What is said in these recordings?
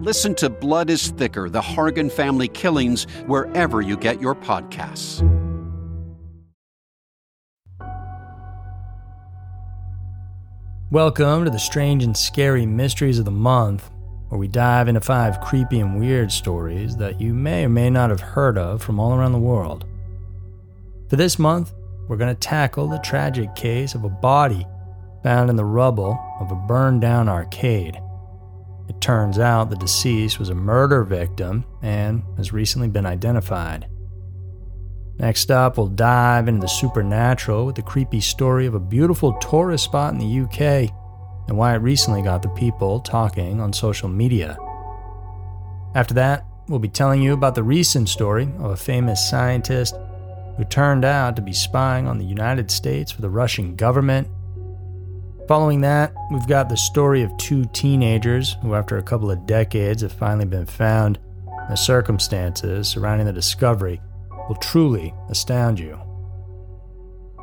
Listen to Blood is Thicker The Hargan Family Killings wherever you get your podcasts. Welcome to the strange and scary mysteries of the month, where we dive into five creepy and weird stories that you may or may not have heard of from all around the world. For this month, we're going to tackle the tragic case of a body found in the rubble of a burned down arcade. It turns out the deceased was a murder victim and has recently been identified. Next up, we'll dive into the supernatural with the creepy story of a beautiful tourist spot in the UK and why it recently got the people talking on social media. After that, we'll be telling you about the recent story of a famous scientist who turned out to be spying on the United States for the Russian government. Following that, we've got the story of two teenagers who, after a couple of decades, have finally been found. The circumstances surrounding the discovery will truly astound you.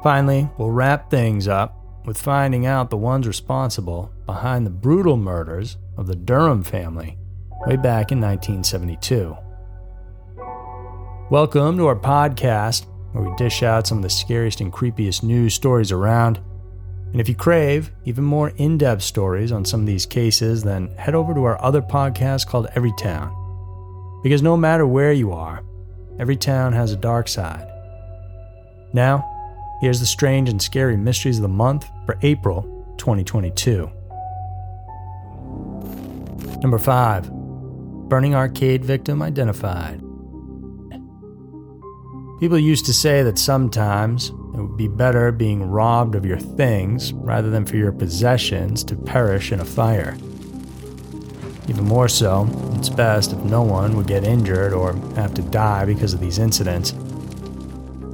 Finally, we'll wrap things up with finding out the ones responsible behind the brutal murders of the Durham family way back in 1972. Welcome to our podcast, where we dish out some of the scariest and creepiest news stories around. And if you crave even more in depth stories on some of these cases, then head over to our other podcast called Every Town. Because no matter where you are, Every town has a dark side. Now, here's the strange and scary mysteries of the month for April 2022. Number 5 Burning Arcade Victim Identified. People used to say that sometimes it would be better being robbed of your things rather than for your possessions to perish in a fire. Even more so, it's best if no one would get injured or have to die because of these incidents.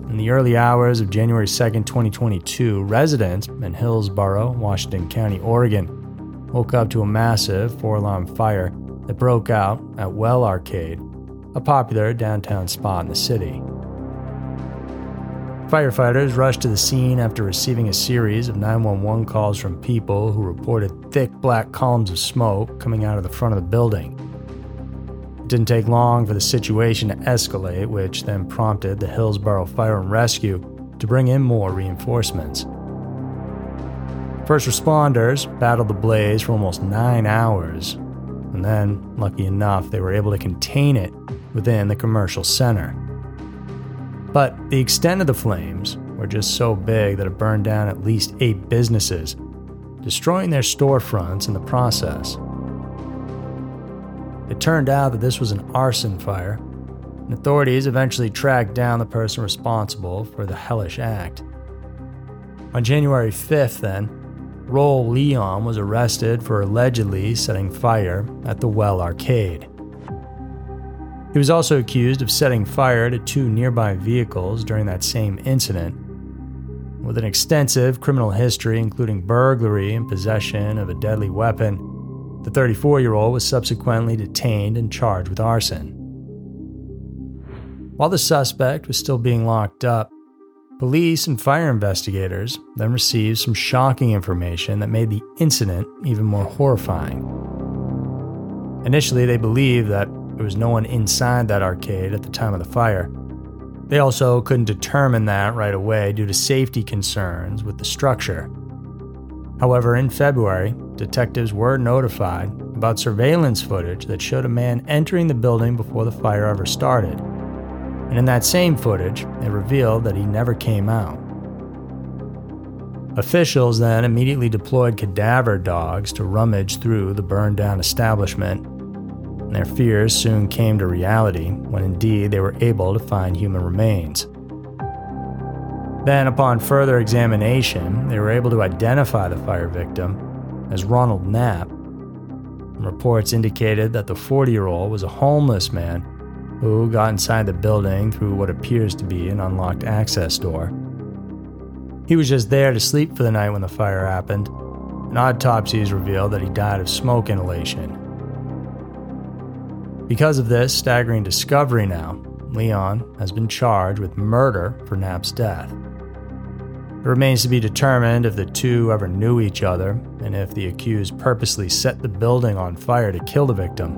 In the early hours of January 2, 2022, residents in Hillsboro, Washington County, Oregon, woke up to a massive four alarm fire that broke out at Well Arcade, a popular downtown spot in the city. Firefighters rushed to the scene after receiving a series of 911 calls from people who reported thick black columns of smoke coming out of the front of the building. It didn't take long for the situation to escalate, which then prompted the Hillsboro Fire and Rescue to bring in more reinforcements. First responders battled the blaze for almost nine hours, and then, lucky enough, they were able to contain it within the commercial center. But the extent of the flames were just so big that it burned down at least eight businesses, destroying their storefronts in the process. It turned out that this was an arson fire, and authorities eventually tracked down the person responsible for the hellish act. On January 5th, then, Roel Leon was arrested for allegedly setting fire at the Well Arcade. He was also accused of setting fire to two nearby vehicles during that same incident. With an extensive criminal history, including burglary and possession of a deadly weapon, the 34 year old was subsequently detained and charged with arson. While the suspect was still being locked up, police and fire investigators then received some shocking information that made the incident even more horrifying. Initially, they believed that there was no one inside that arcade at the time of the fire. They also couldn't determine that right away due to safety concerns with the structure. However, in February, detectives were notified about surveillance footage that showed a man entering the building before the fire ever started. And in that same footage, it revealed that he never came out. Officials then immediately deployed cadaver dogs to rummage through the burned down establishment. And their fears soon came to reality when indeed they were able to find human remains. Then, upon further examination, they were able to identify the fire victim as Ronald Knapp. Reports indicated that the 40 year old was a homeless man who got inside the building through what appears to be an unlocked access door. He was just there to sleep for the night when the fire happened, and autopsies revealed that he died of smoke inhalation. Because of this staggering discovery now, Leon has been charged with murder for Knapp's death. It remains to be determined if the two ever knew each other and if the accused purposely set the building on fire to kill the victim.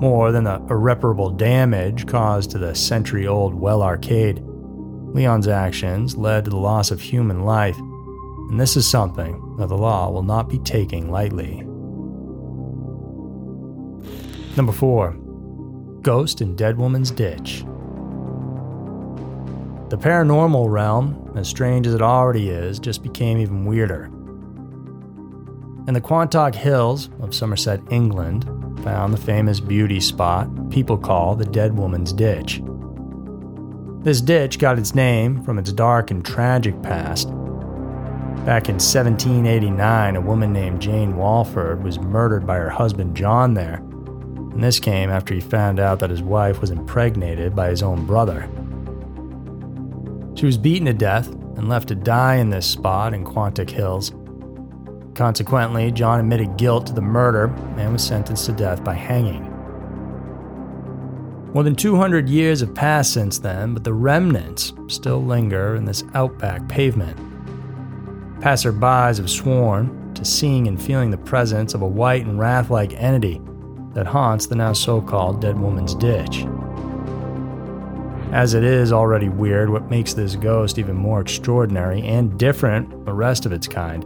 More than the irreparable damage caused to the century old well arcade, Leon's actions led to the loss of human life, and this is something that the law will not be taking lightly. Number 4 Ghost in Dead Woman's Ditch. The paranormal realm, as strange as it already is, just became even weirder. In the Quantock Hills of Somerset, England, found the famous beauty spot people call the Dead Woman's Ditch. This ditch got its name from its dark and tragic past. Back in 1789, a woman named Jane Walford was murdered by her husband John there, and this came after he found out that his wife was impregnated by his own brother. She was beaten to death and left to die in this spot in Quantock Hills. Consequently, John admitted guilt to the murder and was sentenced to death by hanging. More than 200 years have passed since then, but the remnants still linger in this outback pavement. Passerbys have sworn to seeing and feeling the presence of a white and wrath like entity that haunts the now so called Dead Woman's Ditch. As it is already weird, what makes this ghost even more extraordinary and different from the rest of its kind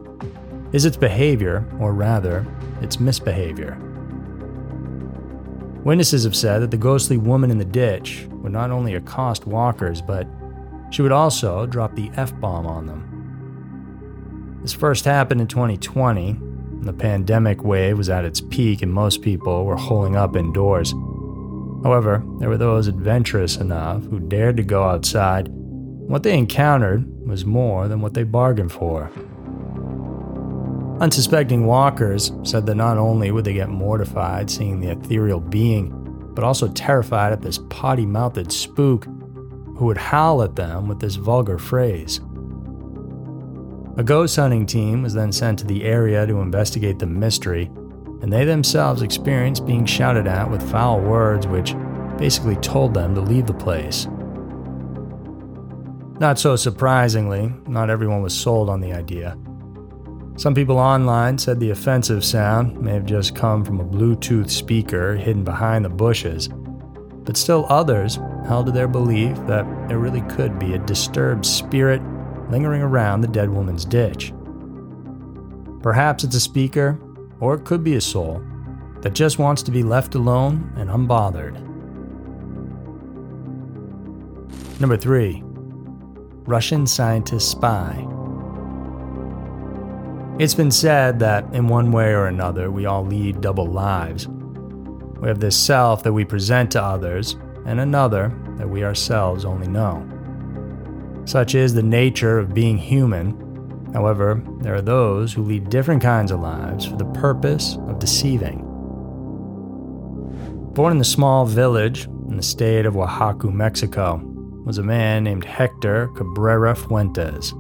is its behavior, or rather, its misbehavior. Witnesses have said that the ghostly woman in the ditch would not only accost walkers, but she would also drop the F bomb on them. This first happened in 2020. The pandemic wave was at its peak and most people were holing up indoors. However, there were those adventurous enough who dared to go outside. What they encountered was more than what they bargained for. Unsuspecting walkers said that not only would they get mortified seeing the ethereal being, but also terrified at this potty mouthed spook who would howl at them with this vulgar phrase. A ghost hunting team was then sent to the area to investigate the mystery, and they themselves experienced being shouted at with foul words which basically told them to leave the place. Not so surprisingly, not everyone was sold on the idea. Some people online said the offensive sound may have just come from a Bluetooth speaker hidden behind the bushes, but still others held to their belief that there really could be a disturbed spirit lingering around the dead woman's ditch. Perhaps it's a speaker, or it could be a soul that just wants to be left alone and unbothered. Number 3 Russian Scientist Spy it's been said that in one way or another, we all lead double lives. We have this self that we present to others, and another that we ourselves only know. Such is the nature of being human. However, there are those who lead different kinds of lives for the purpose of deceiving. Born in the small village in the state of Oaxaca, Mexico, was a man named Hector Cabrera Fuentes.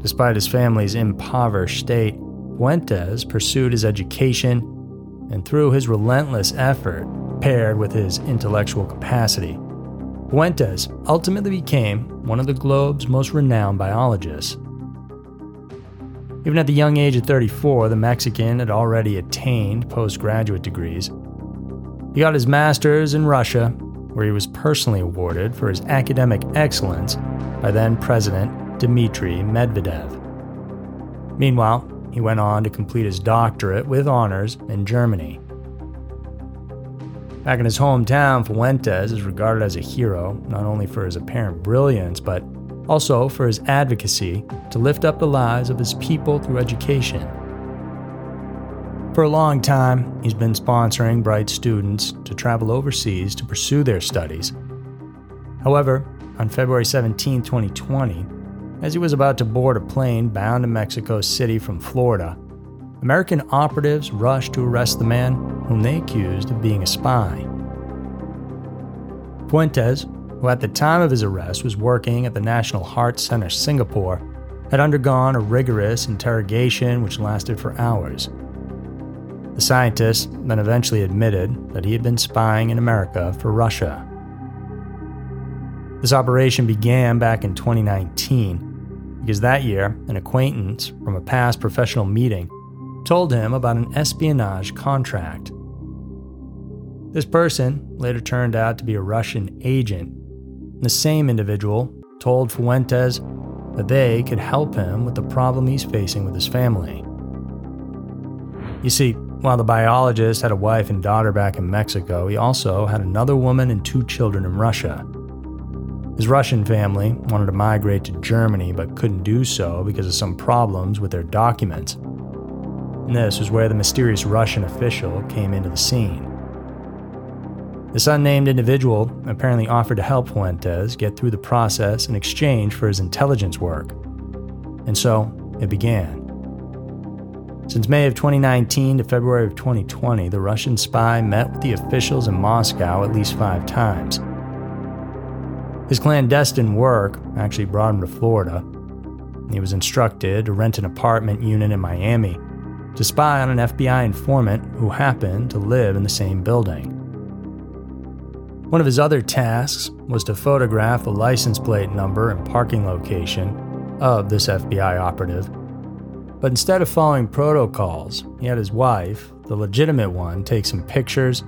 Despite his family's impoverished state, Fuentes pursued his education, and through his relentless effort, paired with his intellectual capacity, Fuentes ultimately became one of the globe's most renowned biologists. Even at the young age of 34, the Mexican had already attained postgraduate degrees. He got his master's in Russia, where he was personally awarded for his academic excellence by then President Dmitry Medvedev. Meanwhile, he went on to complete his doctorate with honors in Germany. Back in his hometown, Fuentes is regarded as a hero not only for his apparent brilliance, but also for his advocacy to lift up the lives of his people through education. For a long time, he's been sponsoring bright students to travel overseas to pursue their studies. However, on February 17, 2020, as he was about to board a plane bound to Mexico City from Florida, American operatives rushed to arrest the man whom they accused of being a spy. Fuentes, who at the time of his arrest was working at the National Heart Center Singapore, had undergone a rigorous interrogation which lasted for hours. The scientist then eventually admitted that he had been spying in America for Russia. This operation began back in 2019 because that year, an acquaintance from a past professional meeting told him about an espionage contract. This person later turned out to be a Russian agent. The same individual told Fuentes that they could help him with the problem he's facing with his family. You see, while the biologist had a wife and daughter back in Mexico, he also had another woman and two children in Russia. His Russian family wanted to migrate to Germany but couldn't do so because of some problems with their documents. And this was where the mysterious Russian official came into the scene. This unnamed individual apparently offered to help Fuentes get through the process in exchange for his intelligence work. And so it began. Since May of 2019 to February of 2020, the Russian spy met with the officials in Moscow at least five times. His clandestine work actually brought him to Florida. He was instructed to rent an apartment unit in Miami to spy on an FBI informant who happened to live in the same building. One of his other tasks was to photograph the license plate number and parking location of this FBI operative. But instead of following protocols, he had his wife, the legitimate one, take some pictures.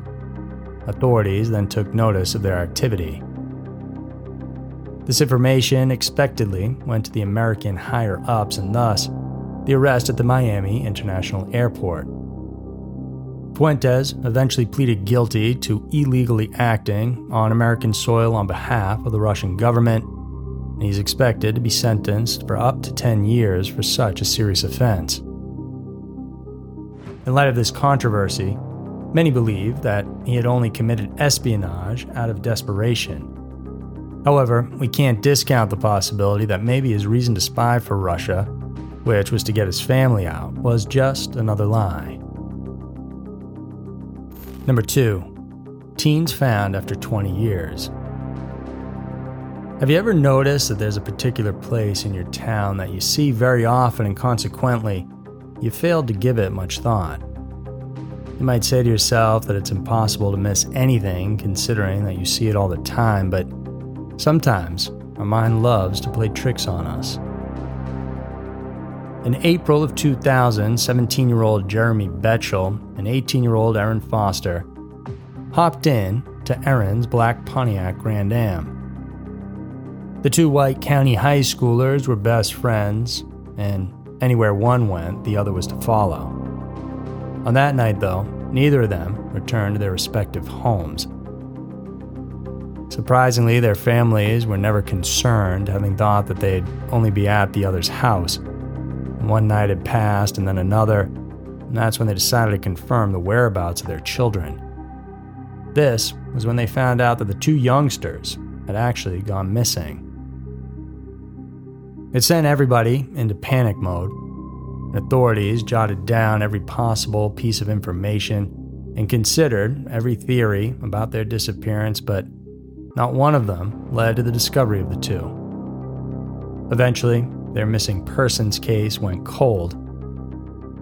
Authorities then took notice of their activity. This information expectedly went to the American higher ups and thus the arrest at the Miami International Airport. Fuentes eventually pleaded guilty to illegally acting on American soil on behalf of the Russian government, and he's expected to be sentenced for up to 10 years for such a serious offense. In light of this controversy, many believe that he had only committed espionage out of desperation However, we can't discount the possibility that maybe his reason to spy for Russia, which was to get his family out, was just another lie. Number 2. Teens found after 20 years. Have you ever noticed that there's a particular place in your town that you see very often and consequently you failed to give it much thought? You might say to yourself that it's impossible to miss anything considering that you see it all the time, but Sometimes our mind loves to play tricks on us. In April of 2000, 17 year old Jeremy Bechtel and 18 year old Erin Foster hopped in to Erin's black Pontiac Grand Am. The two White County high schoolers were best friends, and anywhere one went, the other was to follow. On that night, though, neither of them returned to their respective homes. Surprisingly, their families were never concerned, having thought that they'd only be at the other's house. One night had passed, and then another, and that's when they decided to confirm the whereabouts of their children. This was when they found out that the two youngsters had actually gone missing. It sent everybody into panic mode. Authorities jotted down every possible piece of information and considered every theory about their disappearance, but not one of them led to the discovery of the two. Eventually, their missing persons case went cold.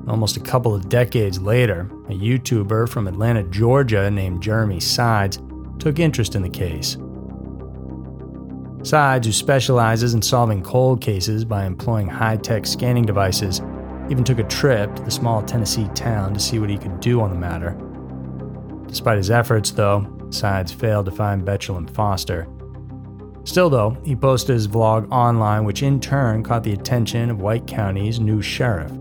Almost a couple of decades later, a YouTuber from Atlanta, Georgia named Jeremy Sides took interest in the case. Sides, who specializes in solving cold cases by employing high tech scanning devices, even took a trip to the small Tennessee town to see what he could do on the matter. Despite his efforts, though, Sides failed to find Bechtel and Foster. Still, though, he posted his vlog online, which in turn caught the attention of White County's new sheriff.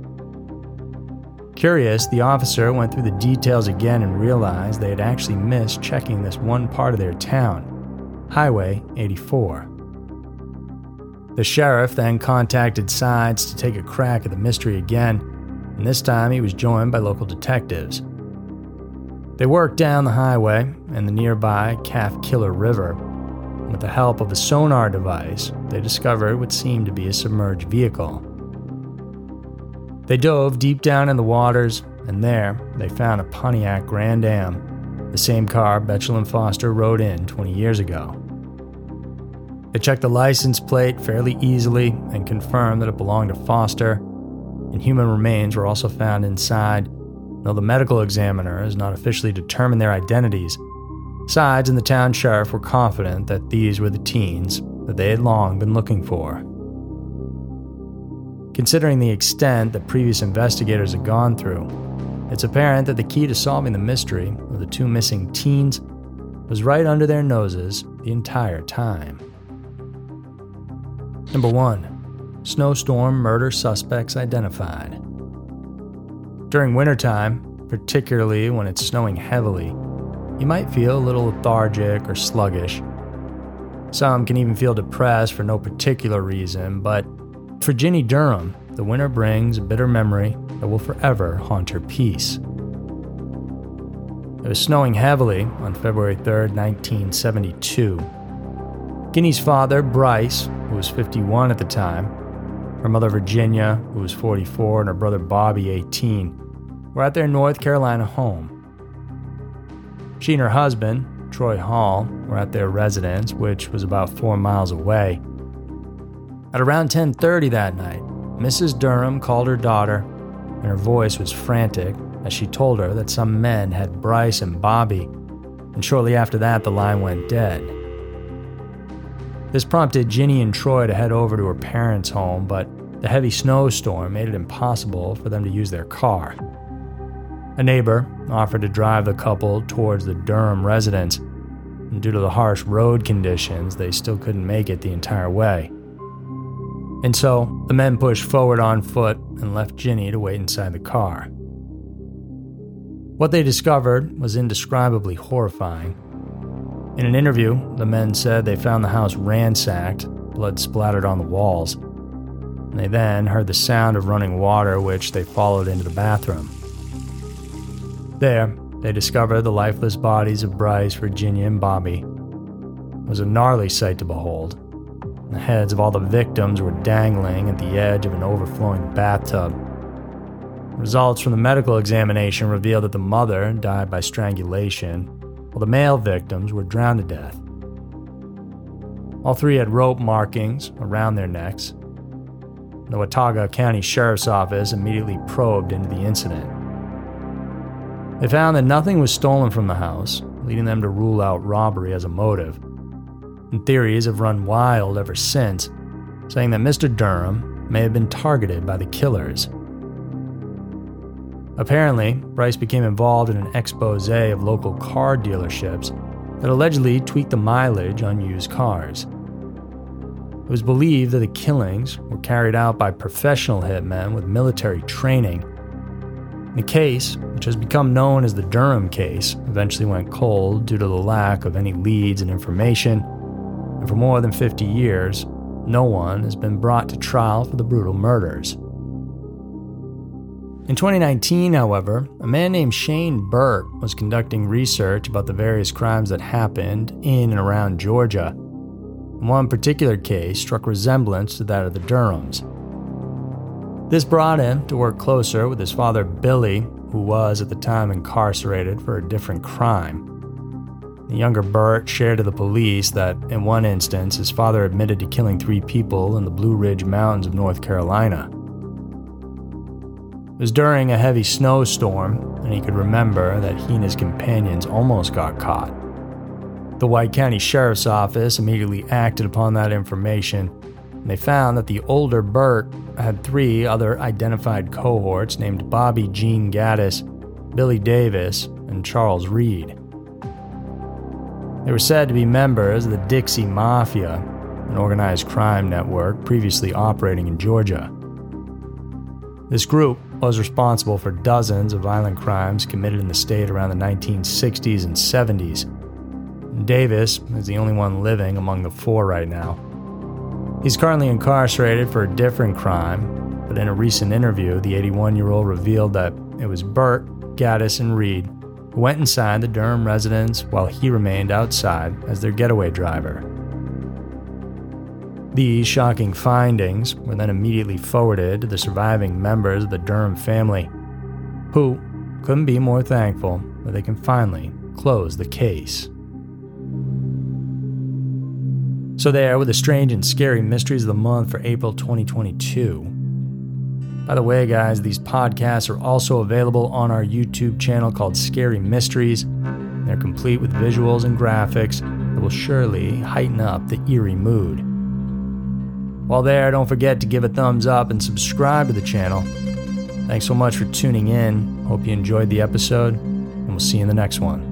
Curious, the officer went through the details again and realized they had actually missed checking this one part of their town Highway 84. The sheriff then contacted Sides to take a crack at the mystery again, and this time he was joined by local detectives. They worked down the highway and the nearby Calfkiller River. With the help of a sonar device, they discovered what seemed to be a submerged vehicle. They dove deep down in the waters, and there they found a Pontiac Grand Am, the same car Bechtel and Foster rode in 20 years ago. They checked the license plate fairly easily and confirmed that it belonged to Foster, and human remains were also found inside. Though the medical examiner has not officially determined their identities, Sides and the town sheriff were confident that these were the teens that they had long been looking for. Considering the extent that previous investigators had gone through, it's apparent that the key to solving the mystery of the two missing teens was right under their noses the entire time. Number 1. Snowstorm murder suspects identified. During wintertime, particularly when it's snowing heavily, you might feel a little lethargic or sluggish. Some can even feel depressed for no particular reason, but for Ginny Durham, the winter brings a bitter memory that will forever haunt her peace. It was snowing heavily on February 3, 1972. Ginny's father, Bryce, who was 51 at the time, her mother, Virginia, who was 44, and her brother, Bobby, 18, were at their North Carolina home. She and her husband, Troy Hall, were at their residence, which was about four miles away. At around 10:30 that night, Mrs. Durham called her daughter, and her voice was frantic as she told her that some men had Bryce and Bobby, and shortly after that, the line went dead. This prompted Ginny and Troy to head over to her parents' home, but the heavy snowstorm made it impossible for them to use their car. A neighbor offered to drive the couple towards the Durham residence, and due to the harsh road conditions, they still couldn't make it the entire way. And so, the men pushed forward on foot and left Ginny to wait inside the car. What they discovered was indescribably horrifying. In an interview, the men said they found the house ransacked, blood splattered on the walls. They then heard the sound of running water, which they followed into the bathroom. There, they discovered the lifeless bodies of Bryce, Virginia, and Bobby. It was a gnarly sight to behold. The heads of all the victims were dangling at the edge of an overflowing bathtub. Results from the medical examination revealed that the mother died by strangulation, while the male victims were drowned to death. All three had rope markings around their necks. The Watauga County Sheriff's Office immediately probed into the incident. They found that nothing was stolen from the house, leading them to rule out robbery as a motive. And theories have run wild ever since, saying that Mr. Durham may have been targeted by the killers. Apparently, Bryce became involved in an expose of local car dealerships that allegedly tweaked the mileage on used cars. It was believed that the killings were carried out by professional hitmen with military training. The case, which has become known as the Durham case, eventually went cold due to the lack of any leads and information, and for more than 50 years, no one has been brought to trial for the brutal murders. In 2019, however, a man named Shane Birt was conducting research about the various crimes that happened in and around Georgia. One particular case struck resemblance to that of the Durhams. This brought him to work closer with his father Billy, who was at the time incarcerated for a different crime. The younger Birt shared to the police that, in one instance, his father admitted to killing three people in the Blue Ridge Mountains of North Carolina. It was during a heavy snowstorm, and he could remember that he and his companions almost got caught. The White County Sheriff's Office immediately acted upon that information, they found that the older Birt had three other identified cohorts named Bobby Gene Gaddis, Billy Davis, and Charles Reed. They were said to be members of the Dixie Mafia, an organized crime network previously operating in Georgia. This group was responsible for dozens of violent crimes committed in the state around the 1960s and 70s. Davis is the only one living among the four right now. He's currently incarcerated for a different crime, but in a recent interview, the 81 year old revealed that it was Birt, Gaddis, and Reed who went inside the Durham residence while he remained outside as their getaway driver. These shocking findings were then immediately forwarded to the surviving members of the Durham family, who couldn't be more thankful that they can finally close the case. So, there were the strange and scary mysteries of the month for April 2022. By the way, guys, these podcasts are also available on our YouTube channel called Scary Mysteries. They're complete with visuals and graphics that will surely heighten up the eerie mood. While there, don't forget to give a thumbs up and subscribe to the channel. Thanks so much for tuning in. Hope you enjoyed the episode, and we'll see you in the next one.